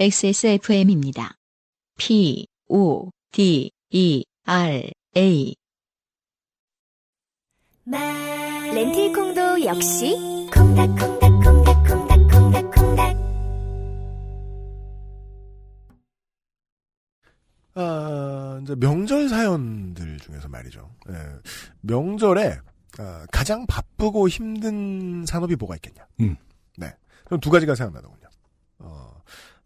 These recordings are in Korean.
XSFM입니다. P, O, D, E, R, A. 렌틸콩도 역시 콩닥콩닥콩닥콩닥콩닥콩닥 아, 이제 명절 사연들 중에서 말이죠. 예, 명절에 아, 가장 바쁘고 힘든 산업이 뭐가 있겠냐? 음. 네, 그럼 두 가지가 생각나더군요. 어,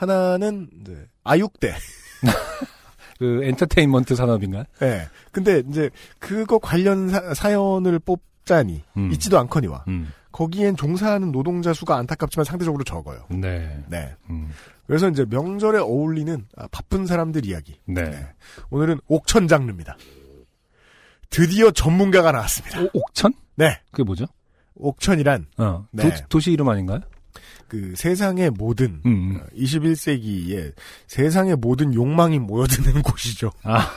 하나는 이제 아육대. 그 엔터테인먼트 산업인가? 예. 근데 이제 그거 관련 사, 연을 뽑자니 음. 있지도 않거니와 음. 거기엔 종사하는 노동자 수가 안타깝지만 상대적으로 적어요. 네. 네. 음. 그래서 이제 명절에 어울리는 아, 바쁜 사람들 이야기. 네. 네. 오늘은 옥천 장르입니다. 드디어 전문가가 나왔습니다. 오, 옥천? 네. 그게 뭐죠? 옥천이란 어. 네. 도, 도시 이름 아닌가요? 그 세상의 모든 음. 음. 21세기에 세상의 모든 욕망이 모여드는 곳이죠. 아,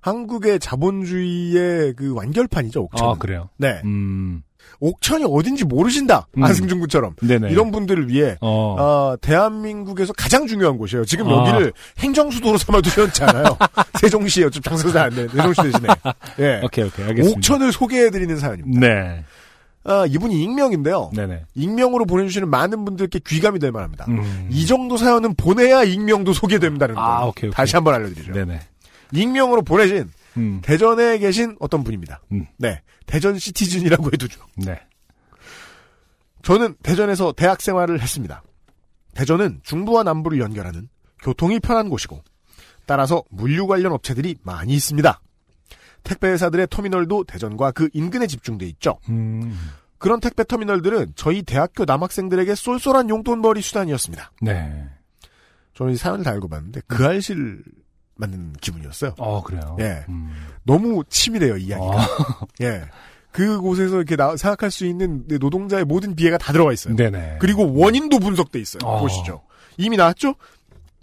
한국의 자본주의의 그 완결판이죠, 옥천. 아 그래요. 네. 음. 옥천이 어딘지 모르신다. 음. 안승준 군처럼. 네네. 이런 분들을 위해 어. 어, 대한민국에서 가장 중요한 곳이에요. 지금 아. 여기를 행정수도로 삼아두셨잖아요. 세종시에 어차피 장사가 잘안 되는 세종시 대신에. 예. 오케이 오케이 알겠습니다. 옥천을 소개해드리는 사연입니다. 네. 아, 이분이 익명인데요. 네네. 익명으로 보내주시는 많은 분들께 귀감이 될 만합니다. 음. 이 정도 사연은 보내야 익명도 소개됩니다는 거예요. 아, 오케이, 오케이. 다시 한번 알려드리죠. 네네. 익명으로 보내신 음. 대전에 계신 어떤 분입니다. 음. 네. 대전 시티즌이라고 해두죠. 네. 저는 대전에서 대학 생활을 했습니다. 대전은 중부와 남부를 연결하는 교통이 편한 곳이고 따라서 물류 관련 업체들이 많이 있습니다. 택배 회사들의 터미널도 대전과 그 인근에 집중돼 있죠. 음. 그런 택배 터미널들은 저희 대학교 남학생들에게 쏠쏠한 용돈벌이 수단이었습니다. 네. 저는 이 사연을 다 읽어봤는데 그 알실 맞는 기분이었어요. 어 그래요. 예. 음. 너무 치밀해요 이 이야기가. 어. 예. 그곳에서 이렇게 나- 생각할 수 있는 노동자의 모든 비애가 다 들어가 있어요. 네네. 그리고 원인도 분석돼 있어요. 어. 보시죠. 이미 나왔죠?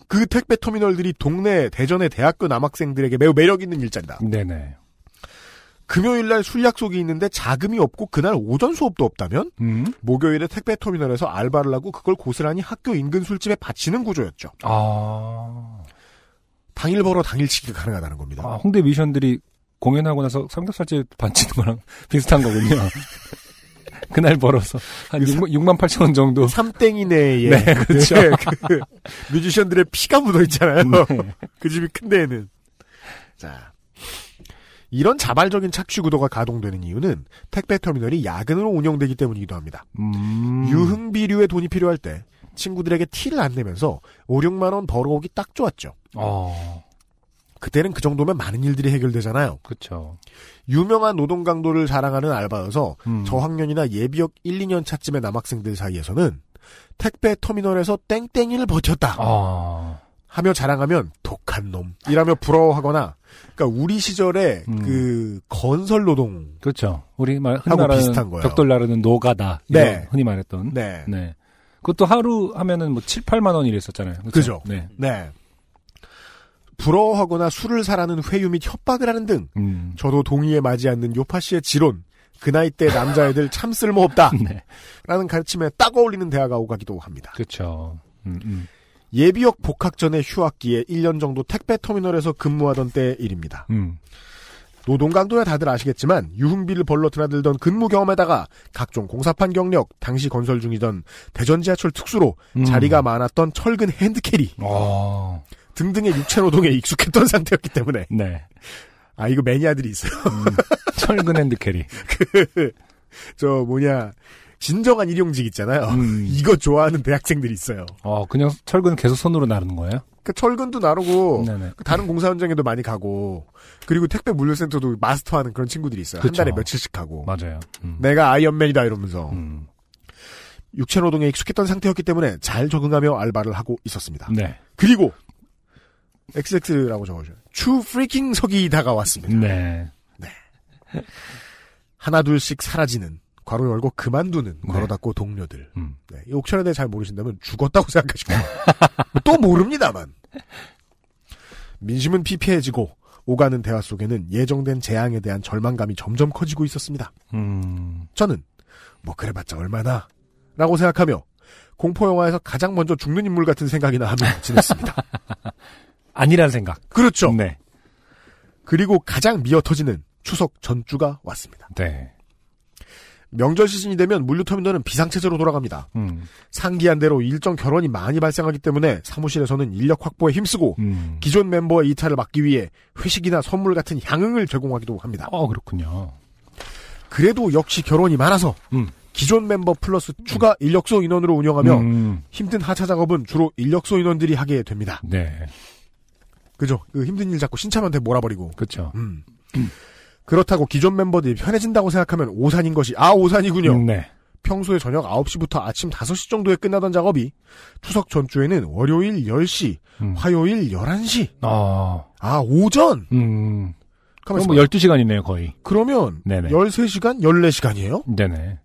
그 택배 터미널들이 동네 대전의 대학교 남학생들에게 매우 매력 있는 일자리다. 네네. 금요일 날 술 약속이 있는데 자금이 없고 그날 오전 수업도 없다면 음. 목요일에 택배 터미널에서 알바를 하고 그걸 고스란히 학교 인근 술집에 바치는 구조였죠. 아. 당일 벌어 당일 치기가 가능하다는 겁니다. 아, 홍대 미션들이 공연하고 나서 삼겹살집 반치는 거랑 비슷한 거군요. 그날 벌어서 한 6만, 8천 원 정도. 삼땡이 내에 네, 그렇죠. 네, 그 뮤지션들의 피가 묻어 있잖아요. 네. 그 집이 큰 데에는. 자. 이런 자발적인 착취 구도가 가동되는 이유는 택배 터미널이 야근으로 운영되기 때문이기도 합니다. 음. 유흥비류의 돈이 필요할 때 친구들에게 티를 안 내면서 5, 6만 원 벌어오기 딱 좋았죠. 어, 그때는 그 정도면 많은 일들이 해결되잖아요. 그쵸. 유명한 노동 강도를 자랑하는 알바여서 음. 저학년이나 예비역 1, 2년 차쯤의 남학생들 사이에서는 택배 터미널에서 땡땡이를 버텼다 아, 하며 자랑하면 독한 놈이라며 부러워하거나 그러니까 우리 시절에 음. 그 건설 노동 그렇죠. 우리 말, 흔히 말하는 비슷한 거예요. 벽돌 나르는 노가다. 네. 흔히 말했던. 네. 네. 그것도 하루 하면은 뭐 7, 8만 원 이랬었잖아요. 그쵸? 그죠. 네. 네. 부러워하거나 술을 사라는 회유 및 협박을 하는 등 음. 저도 동의에 맞지 않는 요파 씨의 지론 그 나이 때 남자애들 참 쓸모없다 네. 라는 가르침에 딱 어울리는 대화가 오가기도 합니다. 그쵸. 음, 음. 예비역 복학 전에 휴학기에 1년 정도 택배 터미널에서 근무하던 때의 일입니다. 음. 노동 강도야 다들 아시겠지만 유흥비를 벌러 드나들던 근무 경험에다가 각종 공사판 경력, 당시 건설 중이던 대전 지하철 특수로 음. 자리가 많았던 철근 핸드캐리 어, 등등의 육체 노동에 익숙했던 상태였기 때문에 네. 아 이거 매니아들이 있어요. 음. 철근 핸드캐리. 저 뭐냐 진정한 일용직 있잖아요. 음. 이거 좋아하는 대학생들이 있어요. 어, 그냥 철근 계속 손으로 나르는 거예요? 그 철근도 나르고 네네. 그 다른 공사 현장에도 많이 가고 그리고 택배 물류센터도 마스터하는 그런 친구들이 있어요. 한 그쵸. 달에 며칠씩 하고 맞아요. 음. 내가 아이언맨이다 이러면서 음. 육체 노동에 익숙했던 상태였기 때문에 잘 적응하며 알바를 하고 있었습니다. 네. 그리고 XX라고 적어줘요. 추 freaking 석이 다가왔습니다. 네. 하나 둘씩 사라지는 괄호 열고 그만두는 네. 괄호 닫고 동료들. 음. 네, 이 옥천에 대해 잘 모르신다면 죽었다고 생각하시고 또 모릅니다만 민심은 피폐해지고 오가는 대화 속에는 예정된 재앙에 대한 절망감이 점점 커지고 있었습니다. 음. 저는 뭐 그래봤자 얼마나 라고 생각하며 공포 영화에서 가장 먼저 죽는 인물 같은 생각이 나며 지냈습니다. 아니란 생각. 그렇죠. 네. 그리고 가장 미어터지는 추석 전주가 왔습니다. 네. 명절 시즌이 되면 물류 터미널은 비상체제로 돌아갑니다. 음. 상기한 대로 일정 결혼이 많이 발생하기 때문에 사무실에서는 인력 확보에 힘쓰고 음. 기존 멤버의 이탈을 막기 위해 회식이나 선물 같은 향응을 제공하기도 합니다. 어, 그렇군요. 그래도 역시 결혼이 많아서 음. 기존 멤버 플러스 추가 인력소 인원으로 운영하며 음. 힘든 하차 작업은 주로 인력소 인원들이 하게 됩니다. 네. 그죠? 그 힘든 일 자꾸 신참한테 몰아버리고. 그렇죠. 음. 그렇다고 기존 멤버들이 편해진다고 생각하면 오산인 것이 아 오산이군요. 음, 네. 평소에 저녁 9시부터 아침 5시 정도에 끝나던 작업이 추석 전주에는 월요일 10시, 음. 화요일 11시. 아. 아, 오전. 음. 그럼 뭐 12시간이네요, 거의. 그러면 네네. 13시간, 14시간이에요? 네네.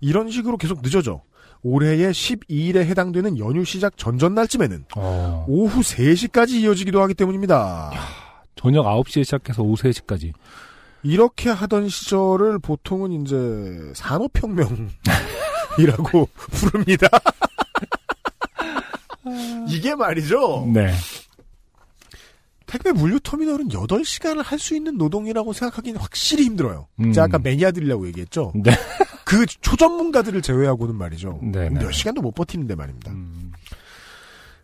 이런 식으로 계속 늦어져. 올해의 12일에 해당되는 연휴 시작 전전날쯤에는 어. 오후 3시까지 이어지기도 하기 때문입니다. 저녁 9시에 시작해서 오후 3시까지. 이렇게 하던 시절을 보통은 이제 산업혁명이라고 부릅니다. 이게 말이죠. 네. 택배 물류 터미널은 8시간을 할 수 있는 노동이라고 생각하기는 확실히 힘들어요. 음. 제가 아까 매니아들이라고 얘기했죠. 네. 그 초전문가들을 제외하고는 말이죠. 네, 네. 몇 시간도 못 버티는데 말입니다. 음.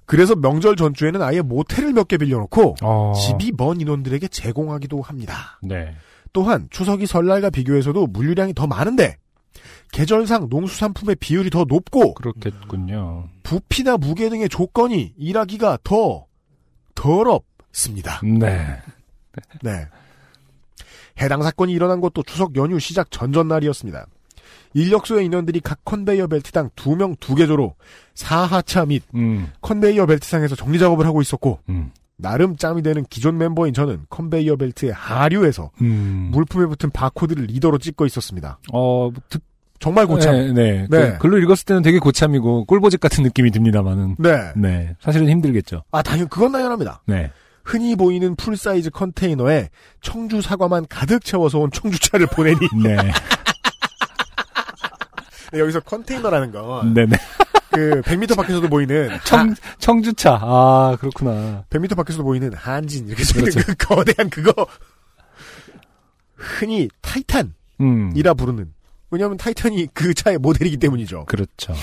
그래서 명절 전주에는 아예 모텔을 몇 개 빌려놓고 어. 집이 먼 인원들에게 제공하기도 합니다. 네. 또한 추석이 설날과 비교해서도 물류량이 더 많은데 계절상 농수산품의 비율이 더 높고 그렇겠군요. 부피나 무게 등의 조건이 일하기가 더 더럽습니다. 네. 네. 해당 사건이 일어난 것도 추석 연휴 시작 전전날이었습니다. 인력소의 인원들이 각 컨베이어 벨트당 2명 2개조로 상하차 및 음. 컨베이어 벨트상에서 정리 작업을 하고 있었고 음. 나름 짬이 되는 기존 멤버인 저는 컨베이어 벨트의 하류에서 음. 물품에 붙은 바코드를 리더로 찍고 있었습니다. 어, 듣, 정말 고참. 네, 네. 네. 그 글로 읽었을 때는 되게 고참이고 꿀보직 같은 느낌이 듭니다만은. 네. 네. 사실은 힘들겠죠. 아, 당연, 그건 당연합니다. 네. 흔히 보이는 full size 컨테이너에 청주 사과만 가득 채워서 온 청주차를 보내니 네. 여기서 컨테이너라는 건 네네. 그 100m 밖에서도 보이는 청, 청주차. 아, 그렇구나. 100m 밖에서도 보이는 한진 이렇게 그렇죠. 그 거대한 그거 흔히 타이탄이라 음. 부르는 왜냐하면 타이탄이 그 차의 모델이기 때문이죠. 그렇죠.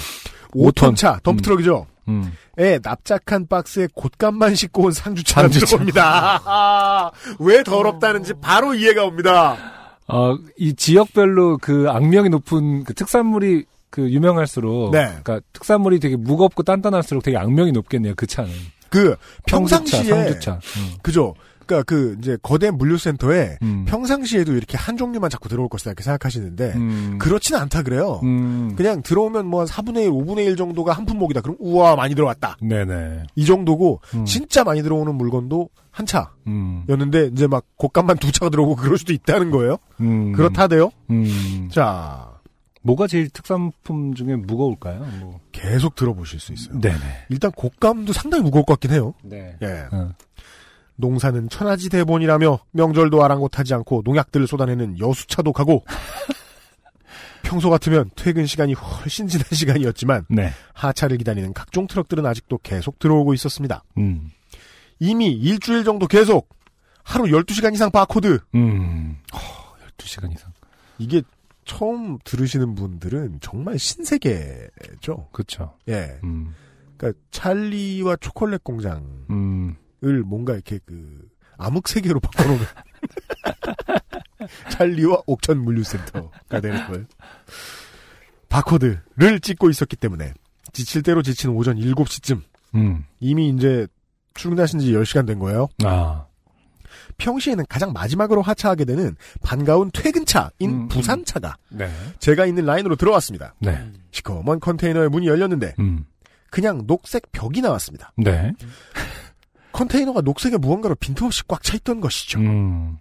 5톤 차 덤프트럭이죠. 음. 에 납작한 박스에 곶감만 싣고 온 상주차가 상주차. 들어옵니다. 아, 왜 더럽다는지 바로 이해가 옵니다. 어, 이 지역별로 그 악명이 높은 그 특산물이 그 유명할수록. 네. 그러니까 특산물이 되게 무겁고 단단할수록 되게 악명이 높겠네요, 그 차는. 그 평상시에 상주차. 음. 그죠. 그러니까 그 이제 거대 물류센터에 음. 평상시에도 이렇게 한 종류만 자꾸 들어올 것이다 이렇게 생각하시는데 음. 그렇지는 않다 그래요. 음. 그냥 들어오면 뭐한 4분의 1, 5분의 1 정도가 한 품목이다. 그럼 우와 많이 들어왔다. 네네. 이 정도고 음. 진짜 많이 들어오는 물건도 한 음. 차였는데 이제 막 곶감만 두 차가 들어오고 그럴 수도 있다는 거예요. 음. 그렇다대요. 음. 자 뭐가 제일 특산품 중에 무거울까요? 뭐. 계속 들어보실 수 있어요. 네네. 일단 곶감도 상당히 무거울 것 같긴 해요. 네. 예. 어. 농사는 천하지 대본이라며 명절도 아랑곳하지 않고 농약들을 쏟아내는 여수차도 가고 평소 같으면 퇴근 시간이 훨씬 지난 시간이었지만 네. 하차를 기다리는 각종 트럭들은 아직도 계속 들어오고 있었습니다. 음. 이미 일주일 정도 계속 하루 12시간 이상 바코드 음. 어, 12시간 이상. 이게 처음 들으시는 분들은 정말 신세계죠. 그쵸. 예. 음. 그러니까 찰리와 초콜릿 공장 을 음. 뭔가 이렇게 그 암흑 세계로 바꿔놓은 찰리와 옥천 물류센터가 되는 거예요. 바코드를 찍고 있었기 때문에 지칠 대로 지친 오전 7시쯤 음. 이미 이제 출근하신 지 10시간 된 거예요. 아. 평시에는 가장 마지막으로 하차하게 되는 반가운 퇴근차인 음, 부산차가 네. 제가 있는 라인으로 들어왔습니다. 네. 시커먼 컨테이너의 문이 열렸는데 음. 그냥 녹색 벽이 나왔습니다. 네. 컨테이너가 녹색의 무언가로 빈틈없이 꽉 차 있던 것이죠. 음.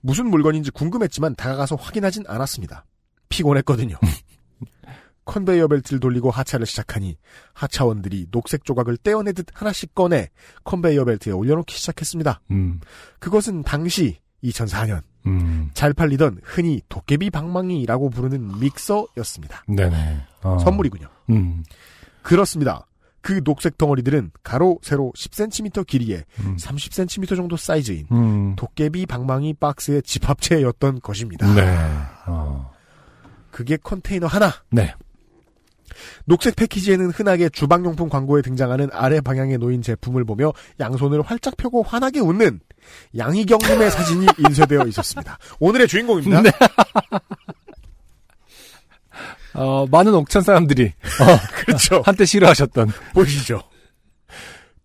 무슨 물건인지 궁금했지만 다가가서 확인하진 않았습니다. 피곤했거든요. 컨베이어 벨트를 돌리고 하차를 시작하니 하차원들이 녹색 조각을 떼어내듯 하나씩 꺼내 컨베이어 벨트에 올려놓기 시작했습니다. 음. 그것은 당시 2004년 음. 잘 팔리던 흔히 도깨비 방망이라고 부르는 믹서였습니다. 네네. 어. 선물이군요. 음. 그렇습니다. 그 녹색 덩어리들은 가로, 세로 10cm 길이에 음. 30cm 정도 사이즈인 음. 도깨비 방망이 박스의 집합체였던 것입니다. 네. 어. 그게 컨테이너 하나. 네. 녹색 패키지에는 흔하게 주방용품 광고에 등장하는 아래 방향에 놓인 제품을 보며 양손을 활짝 펴고 환하게 웃는 양희경님의 사진이 인쇄되어 있었습니다. 오늘의 주인공입니다. 네. 어, 많은 옥천 사람들이 그렇죠. 한때 싫어하셨던. 보시죠.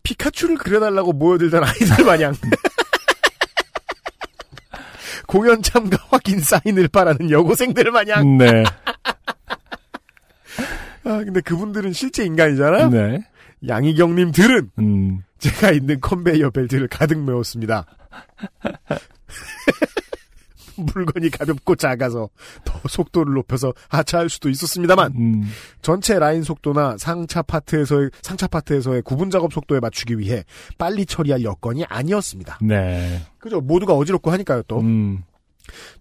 피카츄를 그려달라고 모여들던 아이들 마냥 공연 참가 확인 사인을 바라는 여고생들 마냥 네. 아 근데 그분들은 실제 인간이잖아요. 네. 양희경님 들은 음. 제가 있는 컨베이어 벨트를 가득 메웠습니다. 물건이 가볍고 작아서 더 속도를 높여서 하차할 수도 있었습니다만 음. 전체 라인 속도나 상차 파트에서의 상차 파트에서의 구분 작업 속도에 맞추기 위해 빨리 처리할 여건이 아니었습니다. 네. 그죠? 모두가 어지럽고 하니까요. 또 음.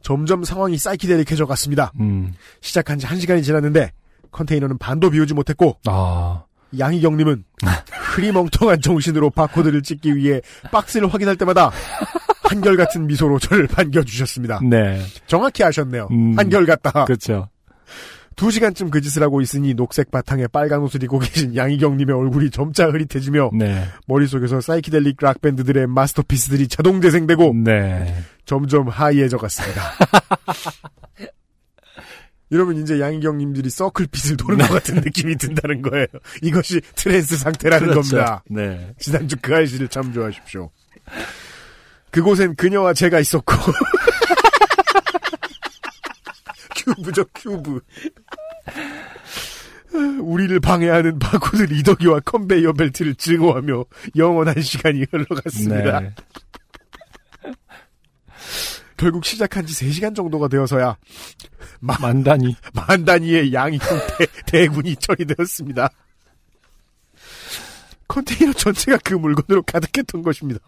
점점 상황이 사이키데릭해져 갔습니다. 음. 시작한 지 한 시간이 지났는데 컨테이너는 반도 비우지 못했고 아. 양희경님은 흐리멍텅한 정신으로 바코드를 찍기 위해 박스를 확인할 때마다 한결같은 미소로 저를 반겨주셨습니다. 네. 정확히 아셨네요. 음. 한결같다. 그렇죠. 두 시간쯤 그 짓을 하고 있으니 녹색 바탕에 빨간 옷을 입고 계신 양희경님의 얼굴이 점차 흐릿해지며 네. 머릿속에서 사이키델릭 락 밴드들의 마스터피스들이 자동 재생되고 네. 점점 high해져 갔습니다. 이러면 이제 양희경님들이 circle pit을 도는 것 같은 느낌이 든다는 거예요. 이것이 trance 상태라는 그렇죠. 겁니다. 네. 지난주 그 아이씨를 참조하십시오. 그곳엔 그녀와 제가 있었고 큐브죠 큐브 우리를 방해하는 바코드 리더기와 컨베이어 벨트를 증오하며 영원한 시간이 흘러갔습니다. 네. 결국 시작한 지 3시간 정도가 되어서야 만 단위. 만 단위의 양이 대, 대군이 처리되었습니다. 컨테이너 전체가 그 물건으로 가득했던 것입니다.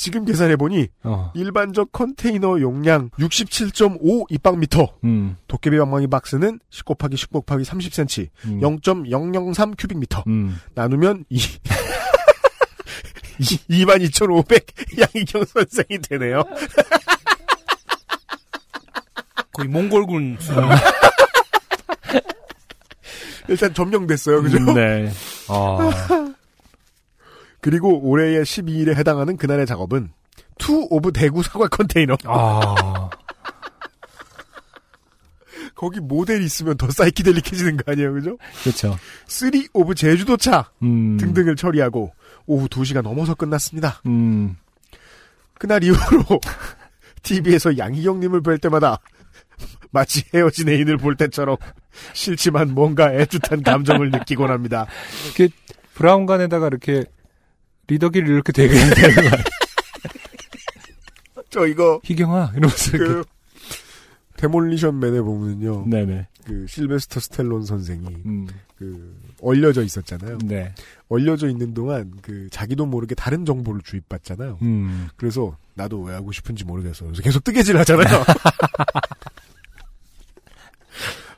지금 계산해보니 어. 일반적 컨테이너 용량 67.5 입방미터 음. 도깨비 방망이 박스는 10 곱하기 10 곱하기 30cm 음. 0.003 큐빅미터 음. 나누면 2 22,500 양희경 선생이 되네요. 거의 몽골군 일단 점령됐어요. 그죠? 음, 네. 아. 그리고 올해의 12일에 해당하는 그날의 작업은 two of 대구 사과 컨테이너. 아. 거기 모델이 있으면 더 사이키델릭해지는 거 아니에요, 그죠? 그렇죠. three of 제주도차 음. 등등을 처리하고 오후 2시가 넘어서 끝났습니다. 음. 그날 이후로 TV에서 양희경님을 뵐 때마다 마치 헤어진 애인을 볼 때처럼 싫지만 뭔가 애틋한 감정을 느끼곤 합니다. 이렇게 브라운관에다가 이렇게 리더기를 이렇게 되게 되는. 저 이거 희경아 이러면서. 그 데몰리션 맨에 보면요. 네네. 그 실베스터 스텔론 선생이 음. 그 얼려져 있었잖아요. 네. 얼려져 있는 동안 그 자기도 모르게 다른 정보를 주입받잖아요. 음. 그래서 나도 왜 하고 싶은지 모르겠어. 그래서 계속 뜨개질 하잖아요.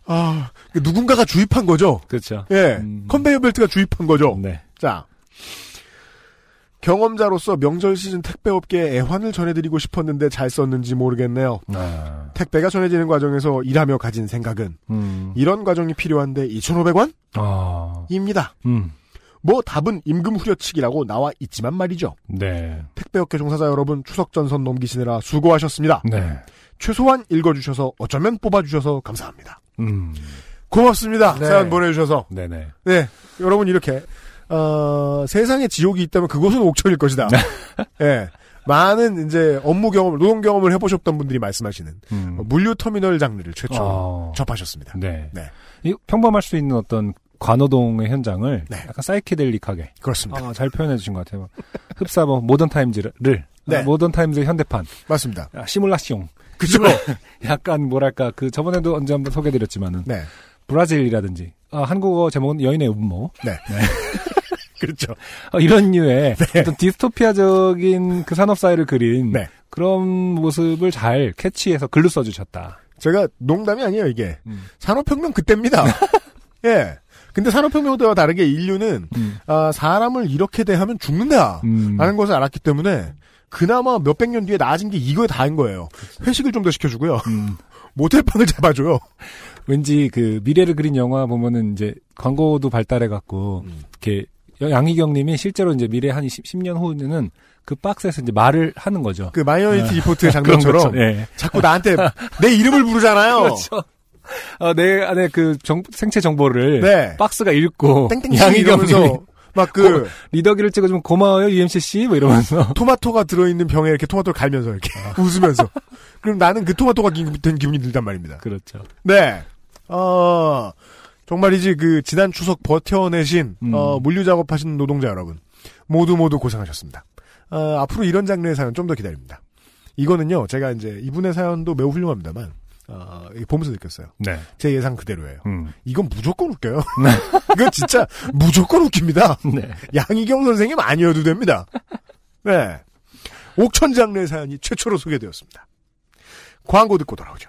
아, 그 누군가가 주입한 거죠. 그렇죠. 예, 음. 컨베이어 벨트가 주입한 거죠. 네. 자, 경험자로서 명절 시즌 택배업계에 애환을 전해드리고 싶었는데 잘 썼는지 모르겠네요. 아. 택배가 전해지는 과정에서 일하며 가진 생각은 음. 이런 과정이 필요한데 2,500원? 아. 입니다. 음. 뭐 답은 임금 후려치기라고 나와 있지만 말이죠. 네. 택배업계 종사자 여러분 추석 전선 넘기시느라 수고하셨습니다. 네. 최소한 읽어주셔서 어쩌면 뽑아주셔서 감사합니다. 음. 고맙습니다. 네. 사연 보내주셔서. 네네. 네, 여러분 이렇게 어, 세상에 지옥이 있다면 그곳은 옥천일 것이다. 예. 많은 이제 업무 경험, 노동 경험을 해보셨던 분들이 말씀하시는 음. 물류 터미널 장르를 최초 아. 접하셨습니다. 네. 네. 이 평범할 수 있는 어떤 과노동의 현장을 네. 약간 사이키델릭하게 그렇습니다. 아, 잘 표현해 주신 것 같아요. 흡사 뭐 모던 타임즈를 네. 아, 모던 타임즈의 현대판 맞습니다. 아, simulation 그죠? 약간 뭐랄까 그 저번에도 언제 한번 소개드렸지만은 네. 브라질이라든지 아, 한국어 제목은 여인의 음모 네. 그렇죠. 어, 이런 류의 어떤 디스토피아적인 그 산업 사회를 그린 네. 그런 모습을 잘 캐치해서 글로 써주셨다. 제가 농담이 아니에요, 이게. 음. 산업혁명 그때입니다. 예. 근데 산업혁명 때와 다르게 인류는 음. 아, 사람을 이렇게 대하면 죽는다. 음. 라는 것을 알았기 때문에 그나마 몇백 년 뒤에 나아진 게 이거에 다인 거예요. 회식을 좀 더 시켜주고요. 음. 모텔방을 잡아줘요. 왠지 그 미래를 그린 영화 보면은 이제 광고도 발달해 갖고 음. 이렇게 양희경 님이 실제로 이제 미래 한 10, 년 후에는 그 박스에서 이제 말을 하는 거죠. 그 마이너리티 리포트의 그런 장면처럼. 예. 자꾸 나한테 내 이름을 부르잖아요. 그렇죠. 어, 내 안에 그 정, 생체 정보를 네. 박스가 읽고 땡땡씨 양희경 님이 이러면서 막그 리더기를 찍어주면 고마워요 UMC 씨뭐 이러면서 토마토가 들어있는 병에 이렇게 토마토를 갈면서 이렇게 웃으면서 그럼 나는 그 토마토가 기- 된 기분이 들단 말입니다. 그렇죠. 네. 어, 정말이지 그 지난 추석 버텨내신 음. 어, 물류 작업하시는 노동자 여러분 모두 모두 고생하셨습니다. 어, 앞으로 이런 장르의 사연 좀 더 기다립니다. 이거는요 제가 이제 이분의 사연도 매우 훌륭합니다만 어, 이게 보면서 느꼈어요. 네. 제 예상 그대로예요. 음. 이건 무조건 웃겨요. 이건 진짜 무조건 웃깁니다. 네. 양희경 선생님 아니어도 됩니다. 네. 옥천 장르의 사연이 최초로 소개되었습니다. 광고 듣고 돌아오죠.